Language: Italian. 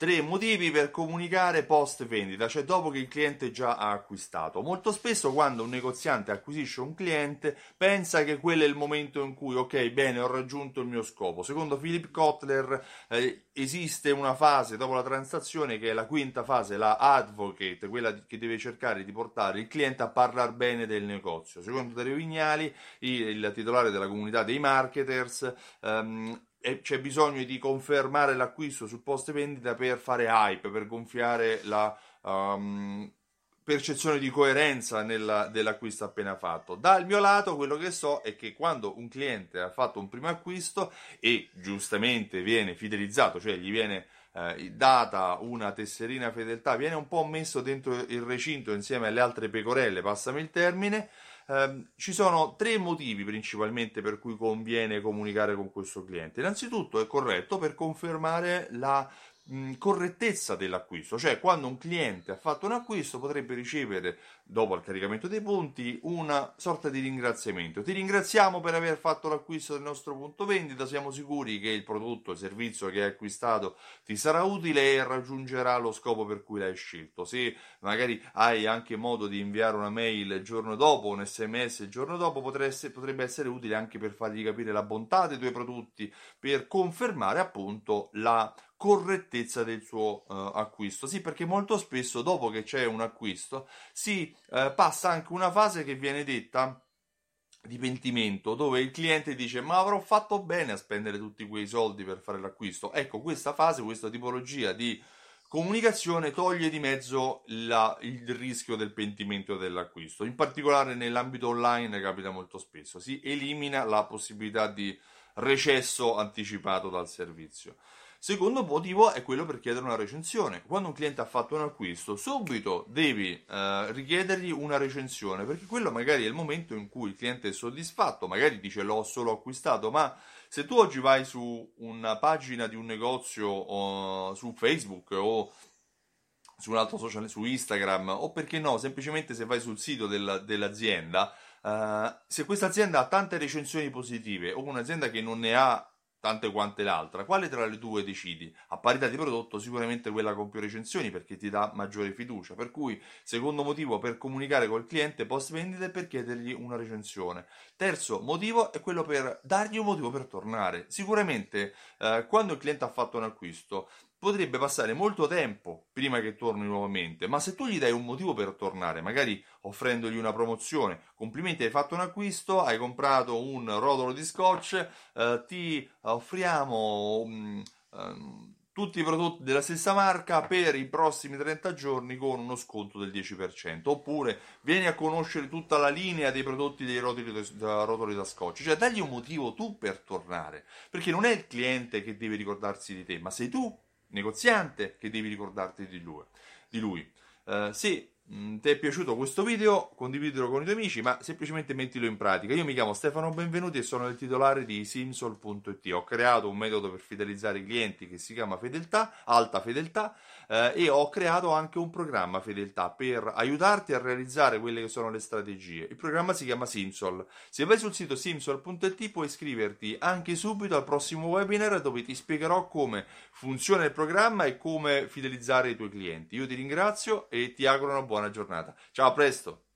tre motivi per comunicare post vendita, cioè dopo che il cliente già ha acquistato. Molto spesso quando un negoziante acquisisce un cliente pensa che quello è il momento in cui, ok, bene, ho raggiunto il mio scopo. Secondo Philip Kotler eh, esiste una fase dopo la transazione che è la quinta fase, la advocate, quella che deve cercare di portare il cliente a parlare bene del negozio. Secondo Dario Vignali, il, titolare della comunità dei marketers, ehm, c'è bisogno di confermare l'acquisto sul post vendita per fare hype, per gonfiare la um, percezione di coerenza nella, dell'acquisto appena fatto. Dal mio lato, quello che so è che quando un cliente ha fatto un primo acquisto e giustamente viene fidelizzato, cioè gli viene eh, data una tesserina fedeltà, viene un po' messo dentro il recinto insieme alle altre pecorelle, passami il termine eh, ci sono tre motivi principalmente per cui conviene comunicare con questo cliente. Innanzitutto è corretto per confermare la correttezza dell'acquisto, cioè quando un cliente ha fatto un acquisto potrebbe ricevere dopo il caricamento dei punti una sorta di ringraziamento. Ti ringraziamo per aver fatto l'acquisto del nostro punto vendita, siamo sicuri che il prodotto, il servizio che hai acquistato ti sarà utile e raggiungerà lo scopo per cui l'hai scelto. Se magari hai anche modo di inviare una mail il giorno dopo, un sms il giorno dopo, potrebbe essere utile anche per fargli capire la bontà dei tuoi prodotti, per confermare appunto la correttezza del suo uh, acquisto. Sì, perché molto spesso dopo che c'è un acquisto si uh, passa anche una fase che viene detta di pentimento dove il cliente dice ma avrò fatto bene a spendere tutti quei soldi per fare l'acquisto. Ecco, questa fase, questa tipologia di comunicazione toglie di mezzo la, il rischio del pentimento dell'acquisto. In particolare nell'ambito online capita molto spesso, si elimina la possibilità di recesso anticipato dal servizio. Secondo motivo è quello per chiedere una recensione. Quando un cliente ha fatto un acquisto, subito devi eh, richiedergli una recensione, perché quello magari è il momento in cui il cliente è soddisfatto, magari dice l'ho solo acquistato, ma se tu oggi vai su una pagina di un negozio o su Facebook o su un altro social, su Instagram, o perché no, semplicemente se vai sul sito della, dell'azienda, uh, se questa azienda ha tante recensioni positive o un'azienda che non ne ha tante quante l'altra, quale tra le due decidi? A parità di prodotto sicuramente quella con più recensioni perché ti dà maggiore fiducia, per cui secondo motivo per comunicare col cliente post vendita è per chiedergli una recensione. Terzo motivo è quello per dargli un motivo per tornare. Sicuramente eh, quando il cliente ha fatto un acquisto potrebbe passare molto tempo prima che torni nuovamente, ma se tu gli dai un motivo per tornare, magari offrendogli una promozione, complimenti, hai fatto un acquisto, hai comprato un rotolo di scotch, eh, ti offriamo um, um, tutti i prodotti della stessa marca per i prossimi 30 giorni con uno sconto del 10%, oppure vieni a conoscere tutta la linea dei prodotti dei rotoli da, rotoli da scotch, cioè dagli un motivo tu per tornare, perché non è il cliente che deve ricordarsi di te, ma sei tu negoziante che devi ricordarti di lui. Di lui. Uh, se mm, ti è piaciuto questo video, condividilo con i tuoi amici, ma semplicemente mettilo in pratica. Io mi chiamo Stefano Benvenuti e sono il titolare di Simsol.it. Ho creato un metodo per fidelizzare i clienti che si chiama Fedeltà, Alta Fedeltà, eh, e ho creato anche un programma Fedeltà per aiutarti a realizzare quelle che sono le strategie. Il programma si chiama Simsol. Se vai sul sito simsol.it puoi iscriverti anche subito al prossimo webinar dove ti spiegherò come funziona il programma e come fidelizzare i tuoi clienti. Io ti ringrazio e ti auguro una buona giornata. Ciao, a presto!